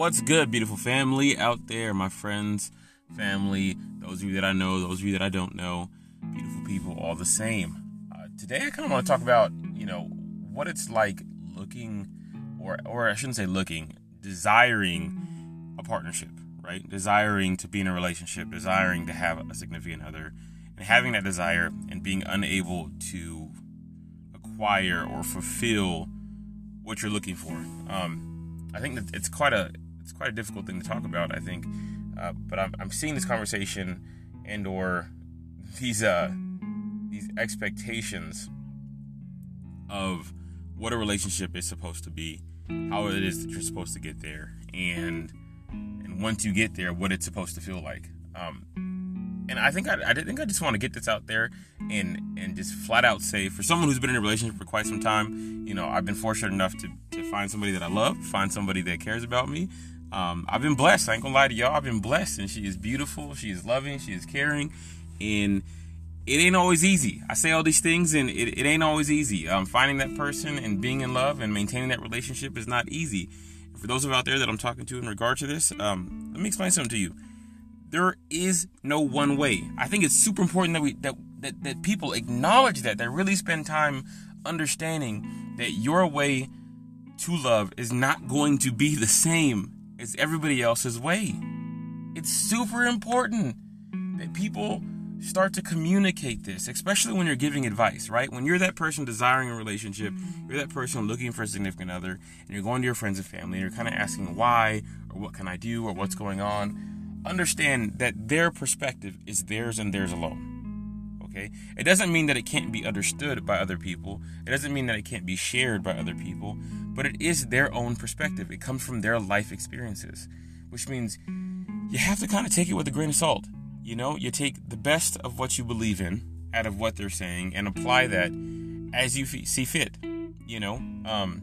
What's good, beautiful family out there, my friends, family, those of you that I know, those of you that I don't know, beautiful people, all the same. Uh, today, I kind of want to talk about, you know, what it's like looking, or or I shouldn't say looking, desiring a partnership, right? Desiring to be in a relationship, desiring to have a significant other, and having that desire and being unable to acquire or fulfill what you're looking for. Um, I think that it's quite a it's quite a difficult thing to talk about. I think, uh, but I'm, I'm seeing this conversation and or these uh these expectations of what a relationship is supposed to be, how it is that you're supposed to get there, and and once you get there, what it's supposed to feel like. Um, and I think I, I think I just want to get this out there and and just flat out say for someone who's been in a relationship for quite some time, you know, I've been fortunate enough to, to find somebody that I love, find somebody that cares about me. Um, I've been blessed. I ain't gonna lie to y'all. I've been blessed, and she is beautiful. She is loving. She is caring, and it ain't always easy. I say all these things, and it, it ain't always easy. Um, finding that person and being in love and maintaining that relationship is not easy. For those of out there that I'm talking to in regard to this, um, let me explain something to you there is no one way. I think it's super important that we that that, that people acknowledge that, that really spend time understanding that your way to love is not going to be the same as everybody else's way. It's super important that people start to communicate this, especially when you're giving advice, right? When you're that person desiring a relationship, you're that person looking for a significant other, and you're going to your friends and family, and you're kind of asking why, or what can I do, or what's going on understand that their perspective is theirs and theirs alone. Okay? It doesn't mean that it can't be understood by other people. It doesn't mean that it can't be shared by other people, but it is their own perspective. It comes from their life experiences, which means you have to kind of take it with a grain of salt. You know, you take the best of what you believe in out of what they're saying and apply that as you see fit. You know, um,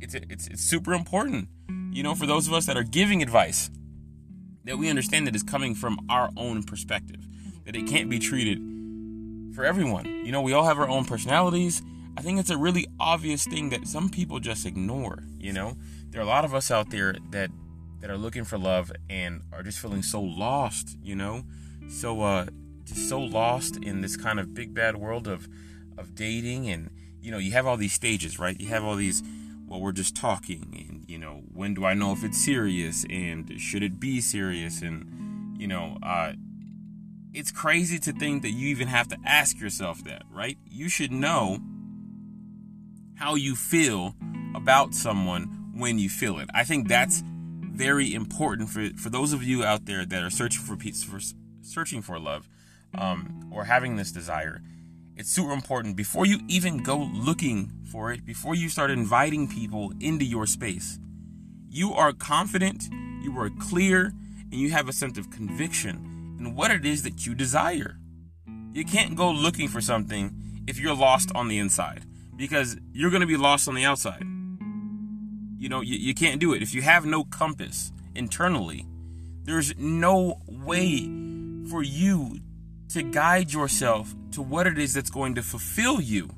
it's it's it's super important. You know, for those of us that are giving advice, that we understand that it's coming from our own perspective, that it can't be treated for everyone. You know, we all have our own personalities. I think it's a really obvious thing that some people just ignore, you know? There are a lot of us out there that that are looking for love and are just feeling so lost, you know? So uh just so lost in this kind of big bad world of of dating and you know, you have all these stages, right? You have all these well, we're just talking and you know when do i know if it's serious and should it be serious and you know uh it's crazy to think that you even have to ask yourself that right you should know how you feel about someone when you feel it i think that's very important for for those of you out there that are searching for peace for searching for love um or having this desire it's super important before you even go looking for it, before you start inviting people into your space. You are confident, you are clear, and you have a sense of conviction in what it is that you desire. You can't go looking for something if you're lost on the inside because you're going to be lost on the outside. You know, you, you can't do it. If you have no compass internally, there's no way for you to guide yourself to what it is that's going to fulfill you.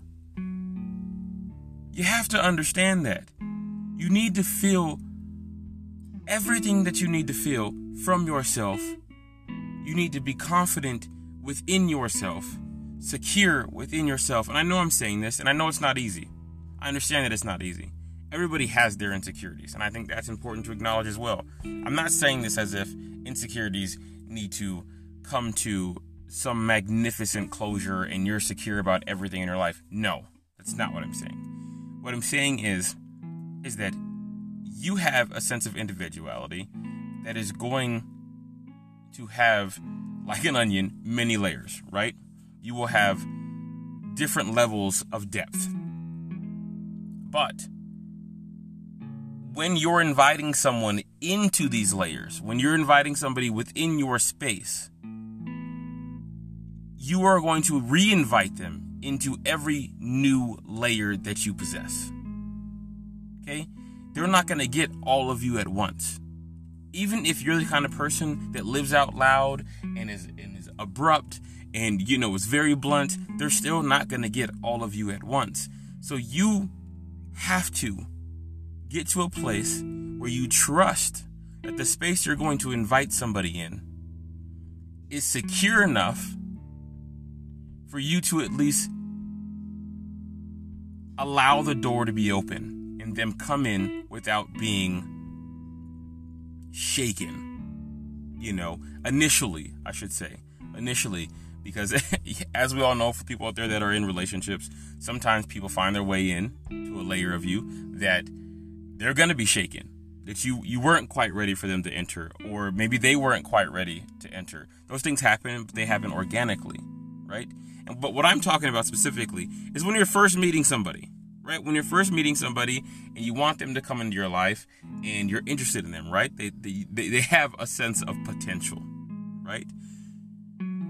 You have to understand that. You need to feel everything that you need to feel from yourself. You need to be confident within yourself, secure within yourself. And I know I'm saying this, and I know it's not easy. I understand that it's not easy. Everybody has their insecurities, and I think that's important to acknowledge as well. I'm not saying this as if insecurities need to come to some magnificent closure and you're secure about everything in your life. No, that's not what I'm saying. What I'm saying is is that you have a sense of individuality that is going to have like an onion many layers, right? You will have different levels of depth. But when you're inviting someone into these layers, when you're inviting somebody within your space, you are going to re-invite them into every new layer that you possess. Okay? They're not going to get all of you at once. Even if you're the kind of person that lives out loud and is and is abrupt and you know it's very blunt, they're still not going to get all of you at once. So you have to get to a place where you trust that the space you're going to invite somebody in is secure enough for you to at least allow the door to be open and them come in without being shaken. You know, initially, I should say, initially, because as we all know, for people out there that are in relationships, sometimes people find their way in to a layer of you that they're going to be shaken that you you weren't quite ready for them to enter or maybe they weren't quite ready to enter. Those things happen but they happen organically right? And, but what i'm talking about specifically is when you're first meeting somebody right? When you're first meeting somebody and you want them to come into your life and you're interested in them right? They they, they have a sense of potential right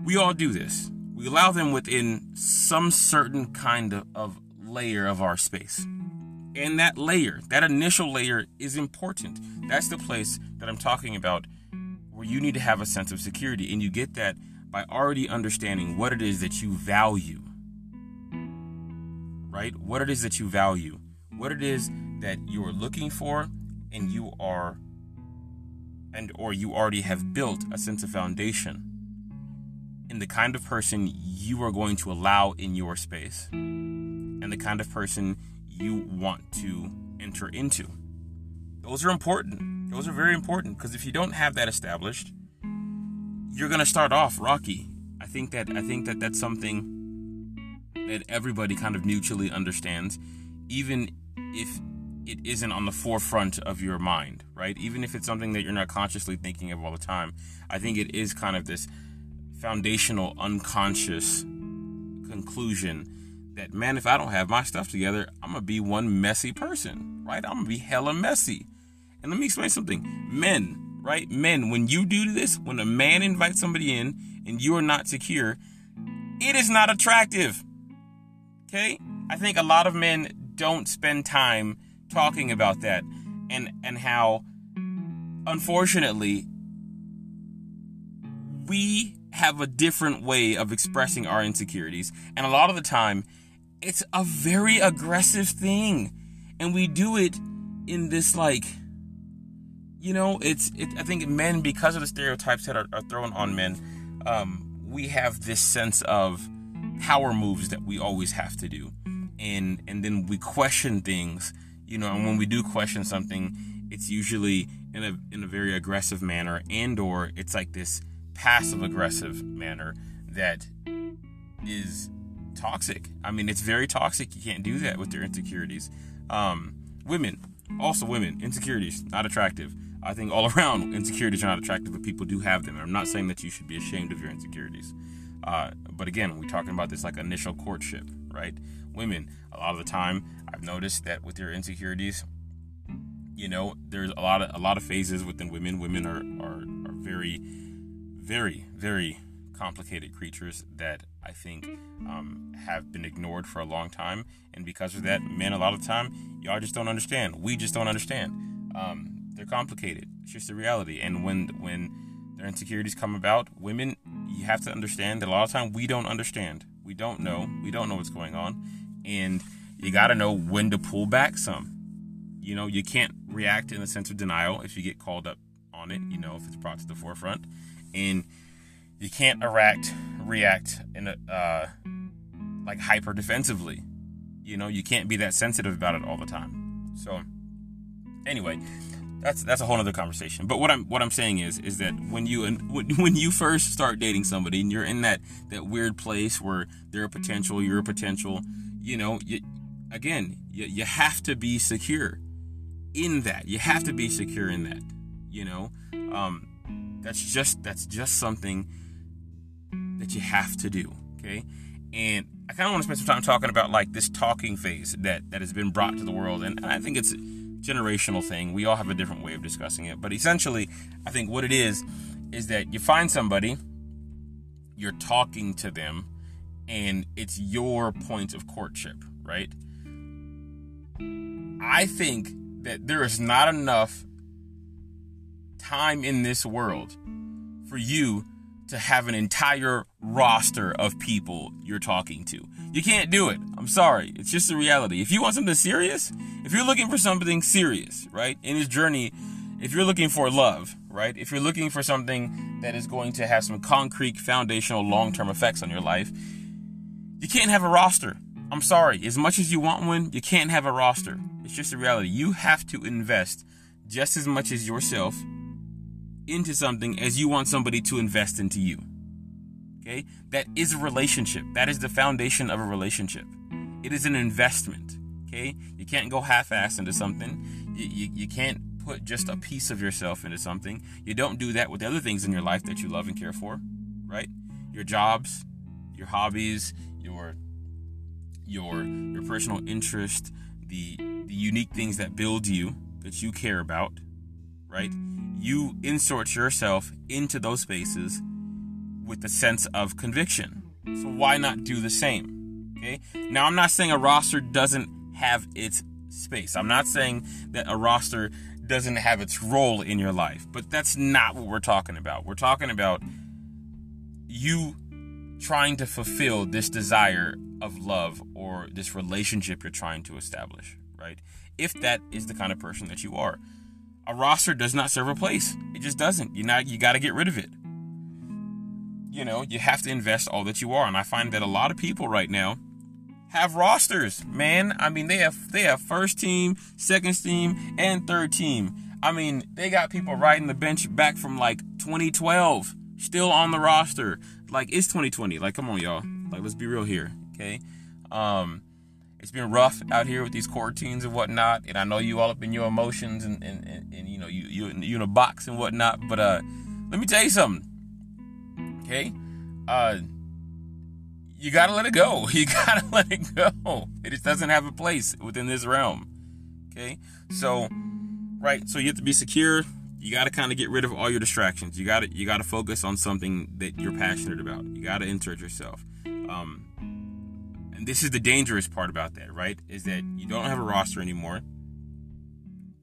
we all do this we allow them within some certain kind of, of layer of our space and that layer, that initial layer is important. That's the place that I'm talking about where you need to have a sense of security. And you get that by already understanding what it is that you value. Right? What it is that you value. What it is that you are looking for and you are and or you already have built a sense of foundation in the kind of person you are going to allow in your space and the kind of person you want to enter into. Those are important. Those are very important because if you don't have that established, you're going to start off rocky. I think that I think that that's something that everybody kind of mutually understands even if it isn't on the forefront of your mind, right? Even if it's something that you're not consciously thinking of all the time. I think it is kind of this foundational unconscious conclusion that man, if I don't have my stuff together, I'm gonna be one messy person, right? I'm gonna be hella messy. And let me explain something. Men, right? Men, when you do this, when a man invites somebody in and you are not secure, it is not attractive. Okay? I think a lot of men don't spend time talking about that and and how unfortunately we have a different way of expressing our insecurities. And a lot of the time it's a very aggressive thing. And we do it in this like you know it's it, i think men because of the stereotypes that are, are thrown on men um, we have this sense of power moves that we always have to do. And and then we question things you know and when we do question something it's usually in a in a very aggressive manner and or it's like this passive aggressive manner that is toxic. I mean, it's very toxic. You can't do that with your insecurities. Um, women, also women, insecurities, not attractive. I think all around insecurities are not attractive, but people do have them. And I'm not saying that you should be ashamed of your insecurities. Uh, but again, we're talking about this like initial courtship, right? Women, a lot of the time, I've noticed that with your insecurities, you know, there's a lot of a lot of phases within women. Women are are, are very, very, very complicated creatures that I think um, have been ignored for a long time. And because of that, men, a lot of time, y'all just don't understand. We just don't understand. Um, they're complicated. It's just the reality. And when when their insecurities come about, women, you have to understand that a lot of time we don't understand. We don't know. We don't know what's going on, and you got to know when to pull back some. You know, you can't react in a sense of denial if you get called up on it. You know, if it's brought to the forefront, and you can't react react in a uh, like hyper defensively. You know, you can't be that sensitive about it all the time. So anyway, that's that's a whole other conversation. But what I'm what I'm saying is is that when you and when you first start dating somebody and you're in that that weird place where they're a potential, you're a potential, you know, you, again, you, you have to be secure in that. You have to be secure in that. You know, um, that's just that's just something that you have to do. Okay. And I kind of want to spend some time talking about like this talking phase that that has been brought to the world, and I think it's a generational thing. We all have a different way of discussing it, but essentially, I think what it is is that you find somebody, you're talking to them, and it's your point of courtship, right? I think that there is not enough time in this world for you to have an entire roster of people you're talking to. You can't do it. I'm sorry. It's just the reality. If you want something serious, if you're looking for something serious, right, in his journey, if you're looking for love, right? If you're looking for something that is going to have some concrete, foundational, long term effects on your life, you can't have a roster. I'm sorry. As much as you want one, you can't have a roster. It's just a reality. You have to invest just as much as yourself into something as you want somebody to invest into you. Okay? That is a relationship. That is the foundation of a relationship. It is an investment. Okay? You can't go half ass into something. You, you, you can't put just a piece of yourself into something. You don't do that with other things in your life that you love and care for, right? Your jobs, your hobbies, your your your personal interest, the the unique things that build you that you care about, right? You insert yourself into those spaces with a sense of conviction. So why not do the same? Okay? Now I'm not saying a roster doesn't have its space. I'm not saying that a roster doesn't have its role in your life. But that's not what we're talking about. We're talking about you trying to fulfill this desire of love or this relationship you're trying to establish, right? If that is the kind of person that you are. A roster does not serve a place. It just doesn't. You not you got to get rid of it. You know, you have to invest all that you are. And I find that a lot of people right now have rosters, man. I mean, they have they have first team, second team, and third team. I mean, they got people riding the bench back from like 2012, still on the roster. Like it's 2020. Like, come on, y'all. Like, let's be real here, okay? Um, it's been rough out here with these quarantines and whatnot, and I know you all up in your emotions and and, and, and you know you you you in a box and whatnot. But uh, let me tell you something, okay? Uh you gotta let it go. You gotta let it go. It just doesn't have a place within this realm. Okay? So, right, so you have to be secure. You gotta kind of get rid of all your distractions. You gotta you gotta focus on something that you're passionate about. You gotta insert yourself. Um, and this is the dangerous part about that, right? Is that you don't have a roster anymore.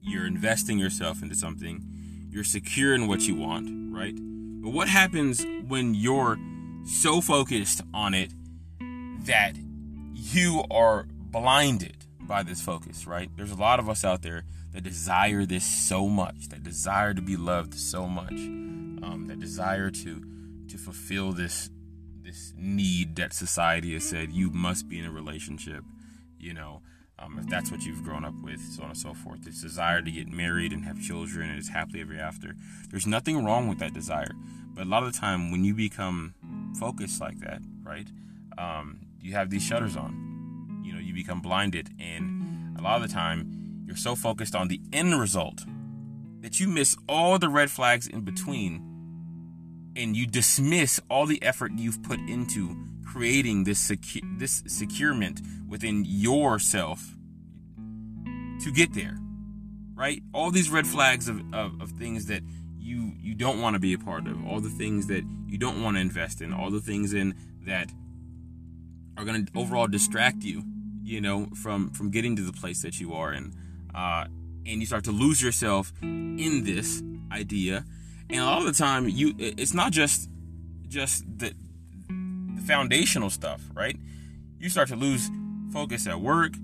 You're investing yourself into something. You're secure in what you want, right? But what happens when you're so focused on it that you are blinded by this focus, right? There's a lot of us out there that desire this so much, that desire to be loved so much, um, that desire to to fulfill this this need that society has said you must be in a relationship, you know, um, if that's what you've grown up with, so on and so forth. This desire to get married and have children and it's happily ever after. There's nothing wrong with that desire, but a lot of the time when you become focused like that, right? Um, you have these shutters on. You know, you become blinded, and a lot of the time, you're so focused on the end result that you miss all the red flags in between, and you dismiss all the effort you've put into creating this secu- this securement within yourself to get there. Right? All these red flags of, of, of things that you you don't want to be a part of, all the things that you don't want to invest in, all the things in that are going to overall distract you, you know, from from getting to the place that you are in, uh, and you start to lose yourself in this idea. And a lot of the time, you it's not just just the, the foundational stuff, right? You start to lose focus at work,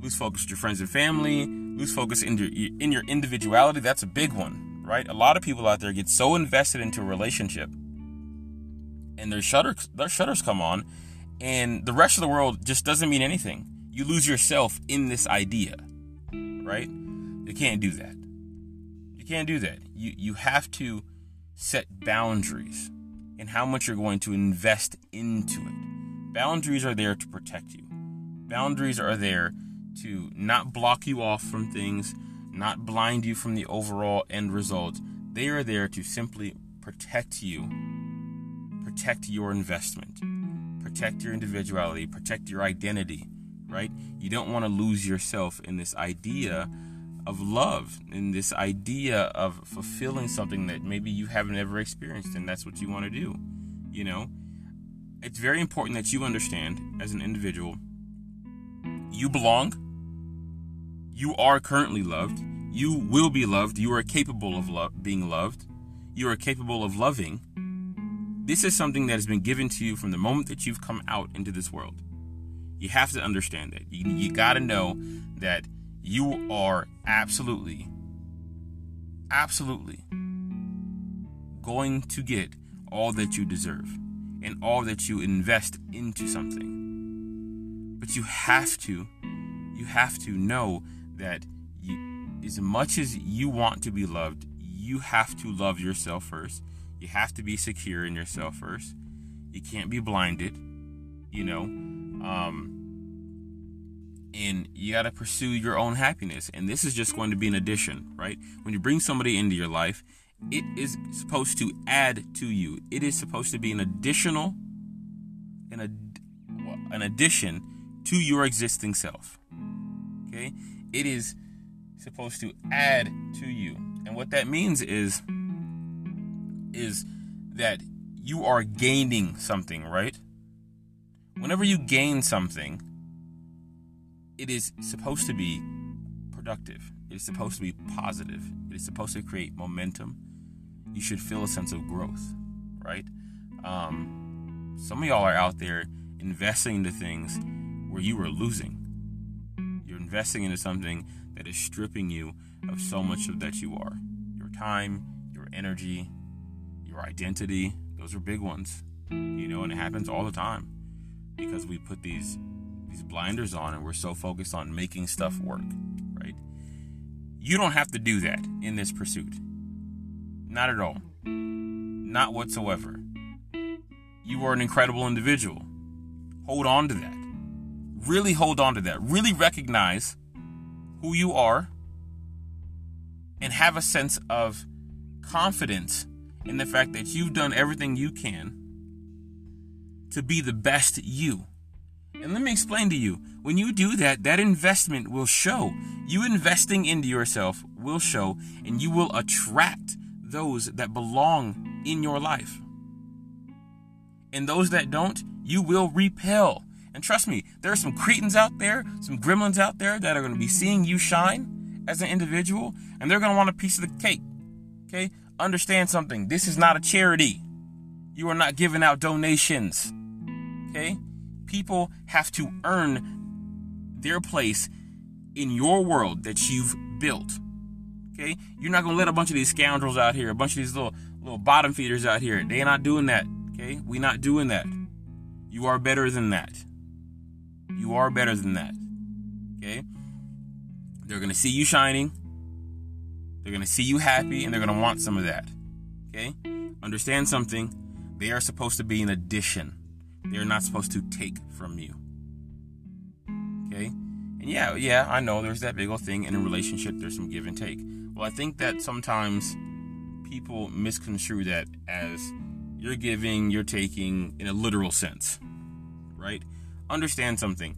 lose focus with your friends and family, lose focus in your in your individuality. That's a big one, right? A lot of people out there get so invested into a relationship, and their shutters their shutters come on, and the rest of the world just doesn't mean anything. You lose yourself in this idea, right? You can't do that. You can't do that. You you have to set boundaries in how much you're going to invest into it. Boundaries are there to protect you. Boundaries are there to not block you off from things, not blind you from the overall end result. They are there to simply protect you, protect your investment protect your individuality, protect your identity, right? You don't want to lose yourself in this idea of love, and this idea of fulfilling something that maybe you haven't ever experienced, and that's what you want to do. You know, it's very important that you understand as an individual you belong, you are currently loved, you will be loved, you are capable of being loved, you are capable of loving this is something that has been given to you from the moment that you've come out into this world. You have to understand that. You, you got to know that you are absolutely, absolutely going to get all that you deserve and all that you invest into something. But you have to, you have to know that you, as much as you want to be loved, you have to love yourself first. You have to be secure in yourself first. You can't be blinded, you know. Um, and you got to pursue your own happiness. And this is just going to be an addition, right? When you bring somebody into your life, it is supposed to add to you. It is supposed to be an additional, an, ad, an addition to your existing self. Okay? It is supposed to add to you. And what that means is is that you are gaining something, right? Whenever you gain something, it is supposed to be productive. It is supposed to be positive. It is supposed to create momentum. You should feel a sense of growth, right? Um, some of y'all are out there investing into things where you are losing. You're investing into something that is stripping you of so much of that you are your time, your energy, your identity. Those are big ones, you know, and it happens all the time because we put these these blinders on and we're so focused on making stuff work, right? You don't have to do that in this pursuit. Not at all. Not whatsoever. You are an incredible individual. Hold on to that. Really hold on to that. Really recognize who you are and have a sense of confidence in the fact that you've done everything you can to be the best you. And let me explain to you when you do that, that investment will show. You investing into yourself will show, and you will attract those that belong in your life. And those that don't, you will repel. And trust me, there are some cretins out there, some gremlins out there that are going to be seeing you shine as an individual, and they're going to want a piece of the cake. Okay? Understand something. This is not a charity. You are not giving out donations. Okay? People have to earn their place in your world that you've built. Okay? You're not gonna let a bunch of these scoundrels out here, a bunch of these little little bottom feeders out here. They're not doing that. Okay? We're not doing that. You are better than that. You are better than that. Okay? They're gonna see you shining. They're gonna see you happy and they're gonna want some of that. Okay? Understand something. They are supposed to be an addition they're not supposed to take from you. Okay? And yeah, yeah, I know there's that big old thing in a relationship, there's some give and take. Well, I think that sometimes people misconstrue that as you're giving, you're taking in a literal sense, right? Understand something.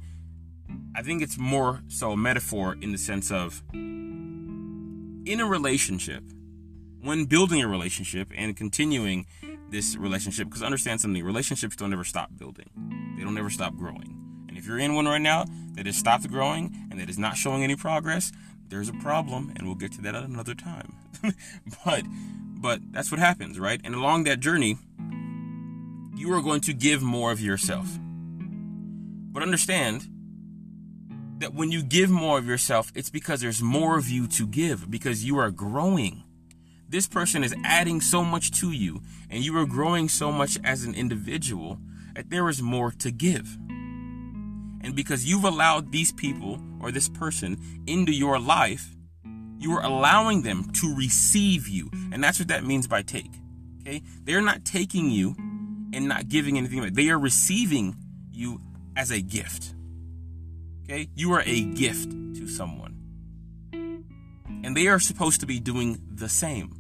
I think it's more so a metaphor in the sense of in a relationship, when building a relationship and continuing this relationship because understand something relationships don't ever stop building. They don't ever stop growing. And if you're in one right now that has stopped growing and that is not showing any progress there's a problem and we'll get to that at another time. But but that's what happens right? And along that journey you are going to give more of yourself. But understand that when you give more of yourself it's because there's more of you to give because you are growing this person is adding so much to you and you are growing so much as an individual that there is more to give. And because you've allowed these people or this person into your life, you are allowing them to receive you. And that's what that means by take. Okay? They're not taking you and not giving anything. They are receiving you as a gift. Okay? You are a gift to someone. And they are supposed to be doing the same.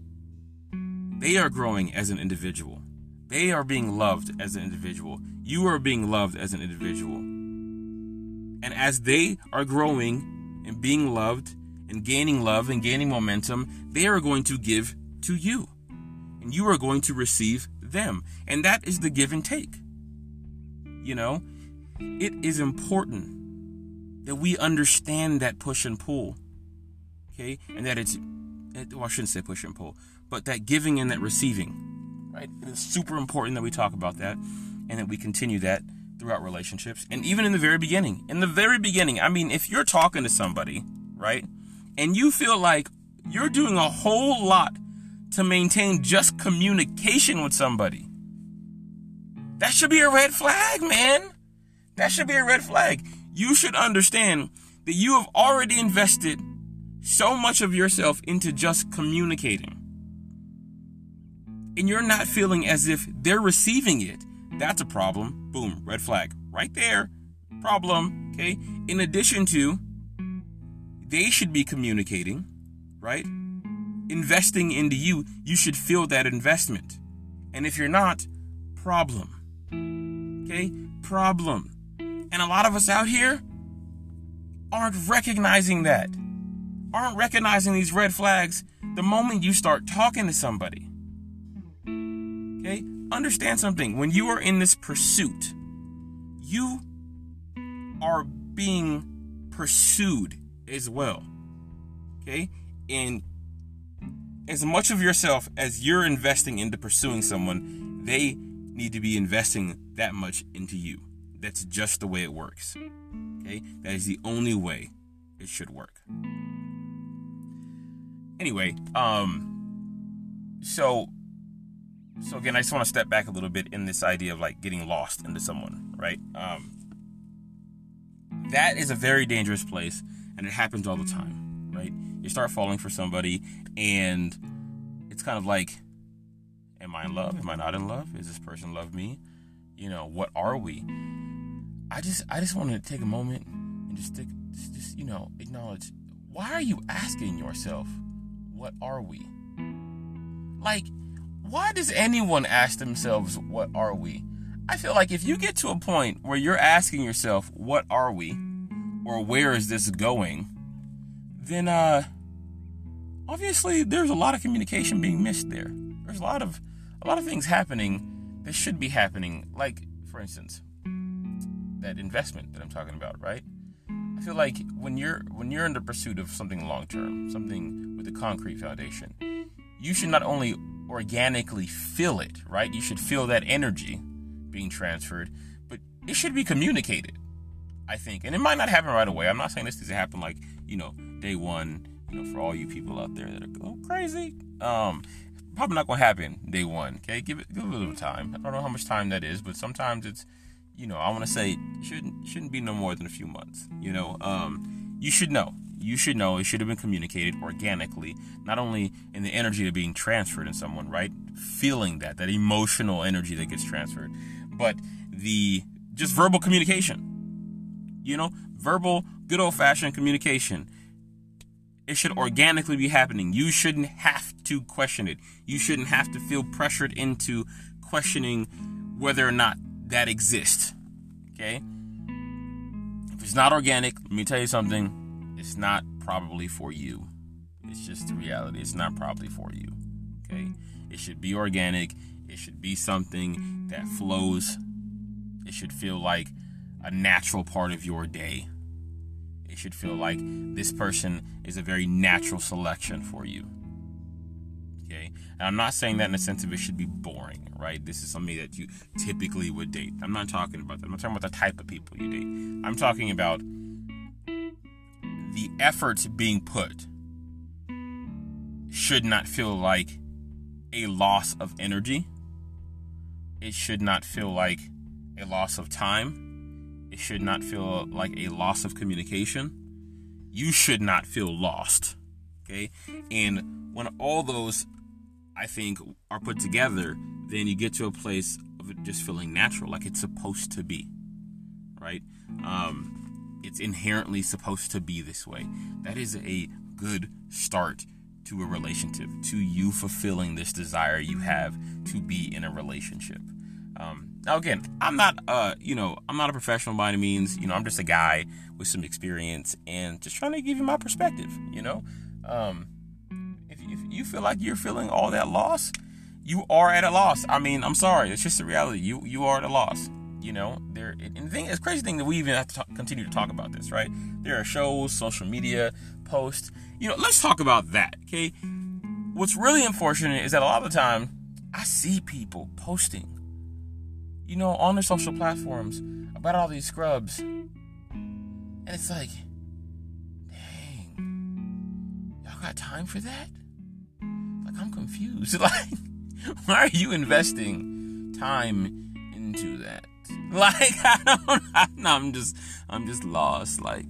They are growing as an individual. They are being loved as an individual. You are being loved as an individual. And as they are growing and being loved and gaining love and gaining momentum, they are going to give to you. And you are going to receive them. And that is the give and take. You know, it is important that we understand that push and pull. Okay? And that it's, well, I shouldn't say push and pull, but that giving and that receiving, right? It is super important that we talk about that and that we continue that throughout relationships and even in the very beginning. In the very beginning, I mean, if you're talking to somebody, right, and you feel like you're doing a whole lot to maintain just communication with somebody. That should be a red flag, man. That should be a red flag. You should understand that you have already invested so much of yourself into just communicating. And you're not feeling as if they're receiving it. That's a problem. Boom, red flag. Right there. Problem. Okay. In addition to, they should be communicating, right? Investing into you, you should feel that investment. And if you're not, problem. Okay? Problem. And a lot of us out here aren't recognizing that, aren't recognizing these red flags the moment you start talking to somebody. Okay? Understand something. When you are in this pursuit, you are being pursued as well. Okay? And as much of yourself as you're investing into pursuing someone, they need to be investing that much into you. That's just the way it works. Okay? That is the only way it should work. Anyway, um so so again, I just want to step back a little bit in this idea of like getting lost into someone, right? Um that is a very dangerous place and it happens all the time, right? You start falling for somebody and it's kind of like am I in love? Am I not in love? Is this person love me? You know, what are we? I just I just want to take a moment and just stick, just, just you know acknowledge why are you asking yourself what are we? Like why does anyone ask themselves what are we? I feel like if you get to a point where you're asking yourself what are we or where is this going, then uh obviously there's a lot of communication being missed there. There's a lot of a lot of things happening that should be happening. Like, for instance, that investment that I'm talking about, right? I feel like when you're when you're in the pursuit of something long term, something with a concrete foundation, you should not only organically feel it, right? You should feel that energy being transferred, but it should be communicated. I think, and it might not happen right away. I'm not saying this doesn't happen like you know day one. You know, for all you people out there that are going crazy, um, probably not to happen day one. Okay, give it give it a little time. I don't know how much time that is, but sometimes it's you know, I want to say shouldn't shouldn't be no more than a few months. You know, um, you should know. You should know. It should have been communicated organically, not only in the energy of being transferred in someone, right? Feeling that that emotional energy that gets transferred, but the just verbal communication. You know, verbal, good old fashioned communication. It should organically be happening. You shouldn't have to question it. You shouldn't have to feel pressured into questioning whether or not that exist. Okay? If it's not organic, let me tell you something, it's not probably for you. It's just the reality. It's not probably for you. Okay? It should be organic. It should be something that flows. It should feel like a natural part of your day. It should feel like this person is a very natural selection for you. Okay? And I'm not saying that in the sense of it should be boring, right? This is somebody that you typically would date. I'm not talking about that. I'm not talking about the type of people you date. I'm talking about the efforts being put should not feel like a loss of energy. It should not feel like a loss of time. It should not feel like a loss of communication. You should not feel lost. Okay? And when all those I think, are put together, then you get to a place of it just feeling natural, like it's supposed to be, right? Um, it's inherently supposed to be this way. That is a good start to a relationship, to you fulfilling this desire you have to be in a relationship. Um, now, again, I'm not, uh, you know, I'm not a professional by any means. You know, I'm just a guy with some experience and just trying to give you my perspective. You know, um, if you feel like you're feeling all that loss, you are at a loss. I mean, I'm sorry, it's just the reality. You you are at a loss. You know, there. And the thing, it's crazy thing that we even have to talk, continue to talk about this, right? There are shows, social media posts. You know, let's talk about that. Okay. What's really unfortunate is that a lot of the time I see people posting, you know, on their social platforms about all these scrubs, and it's like dang, y'all got time for that? Like I'm confused. Like why are you investing time into that? Like I don't I, I'm just I'm just lost. Like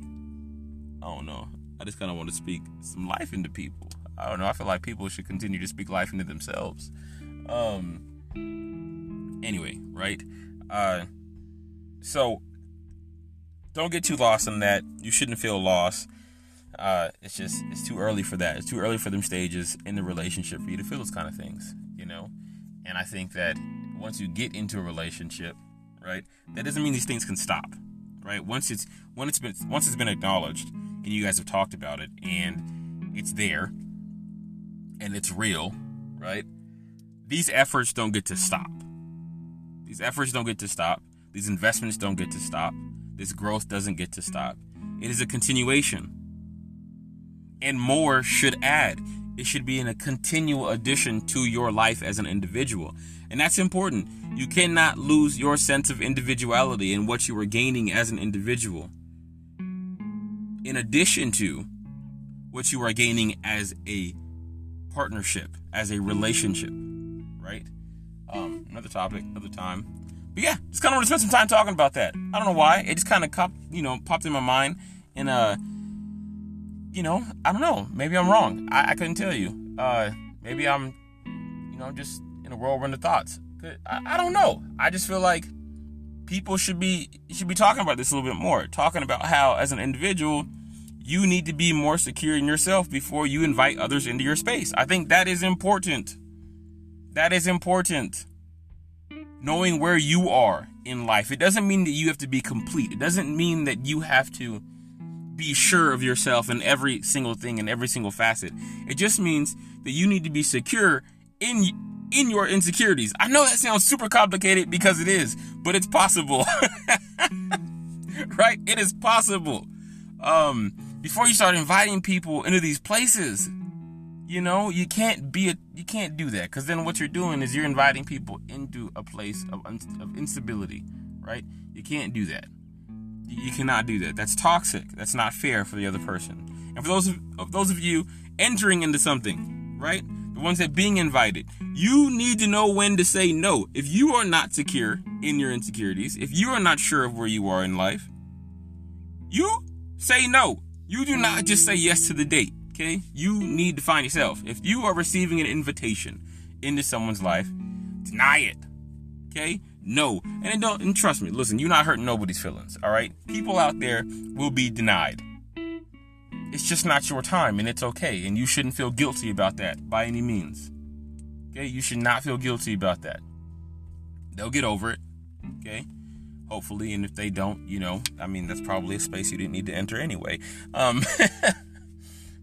I don't know. I just kind of want to speak some life into people. I don't know. I feel like people should continue to speak life into themselves. Um. Anyway, right? Uh. So don't get too lost in that. You shouldn't feel lost. Uh, it's just it's too early for that. It's too early for them stages in the relationship for you to feel those kind of things, you know. And I think that once you get into a relationship, right, that doesn't mean these things can stop, right? Once it's once it's been once it's been acknowledged and you guys have talked about it and it's there and it's real, right? These efforts don't get to stop. These efforts don't get to stop. These investments don't get to stop. This growth doesn't get to stop. It is a continuation. And more should add. It should be in a continual addition to your life as an individual. And that's important. You cannot lose your sense of individuality and what you are gaining as an individual. In addition to what you are gaining as a partnership, as a relationship, right? Um, another topic, another time. But yeah, just kind of want to spend some time talking about that. I don't know why. It just kind of, you know, popped in my mind. And, uh, you know, I don't know. Maybe I'm wrong. I, I couldn't tell you. Uh, maybe I'm, you know, just in a whirlwind of thoughts. I, I don't know. I just feel like people should be should be talking about this a little bit more. Talking about how, as an individual, you need to be more secure in yourself before you invite others into your space. I think that is important. That is important knowing where you are in life. It doesn't mean that you have to be complete. It doesn't mean that you have to be sure of yourself in every single thing in every single facet. It just means that you need to be secure in in your insecurities. I know that sounds super complicated because it is, but it's possible. right? It is possible. Um before you start inviting people into these places, you know, you can't be a, you can't do that because then what you're doing is you're inviting people into a place of, of instability, right? You can't do that. You cannot do that. That's toxic. That's not fair for the other person. And for those of, of those of you entering into something, right? The ones that being invited, you need to know when to say no. If you are not secure in your insecurities, if you are not sure of where you are in life, you say no. You do not just say yes to the date. Okay? You need to find yourself. If you are receiving an invitation into someone's life, deny it. Okay? No. And it don't and trust me, listen, you're not hurting nobody's feelings. Alright? People out there will be denied. It's just not your time, and it's okay. And you shouldn't feel guilty about that by any means. Okay? You should not feel guilty about that. They'll get over it. Okay? Hopefully, and if they don't, you know, I mean, that's probably a space you didn't need to enter anyway. Um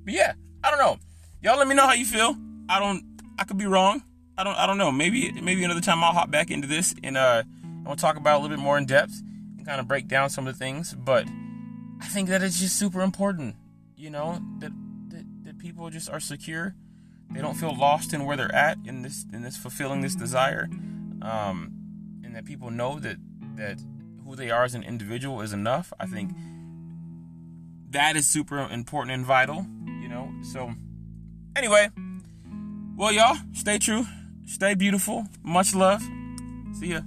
But yeah, I don't know. Y'all let me know how you feel. I don't I could be wrong. I don't I don't know. Maybe maybe another time I'll hop back into this and uh I to talk about a little bit more in depth and kind of break down some of the things, but I think that it's just super important, you know, that that, that people just are secure. They don't feel lost in where they're at in this in this fulfilling this desire. Um and that people know that that who they are as an individual is enough. I think that is super important and vital you know. So, anyway, well, y'all, stay true, stay beautiful. Much love. See ya.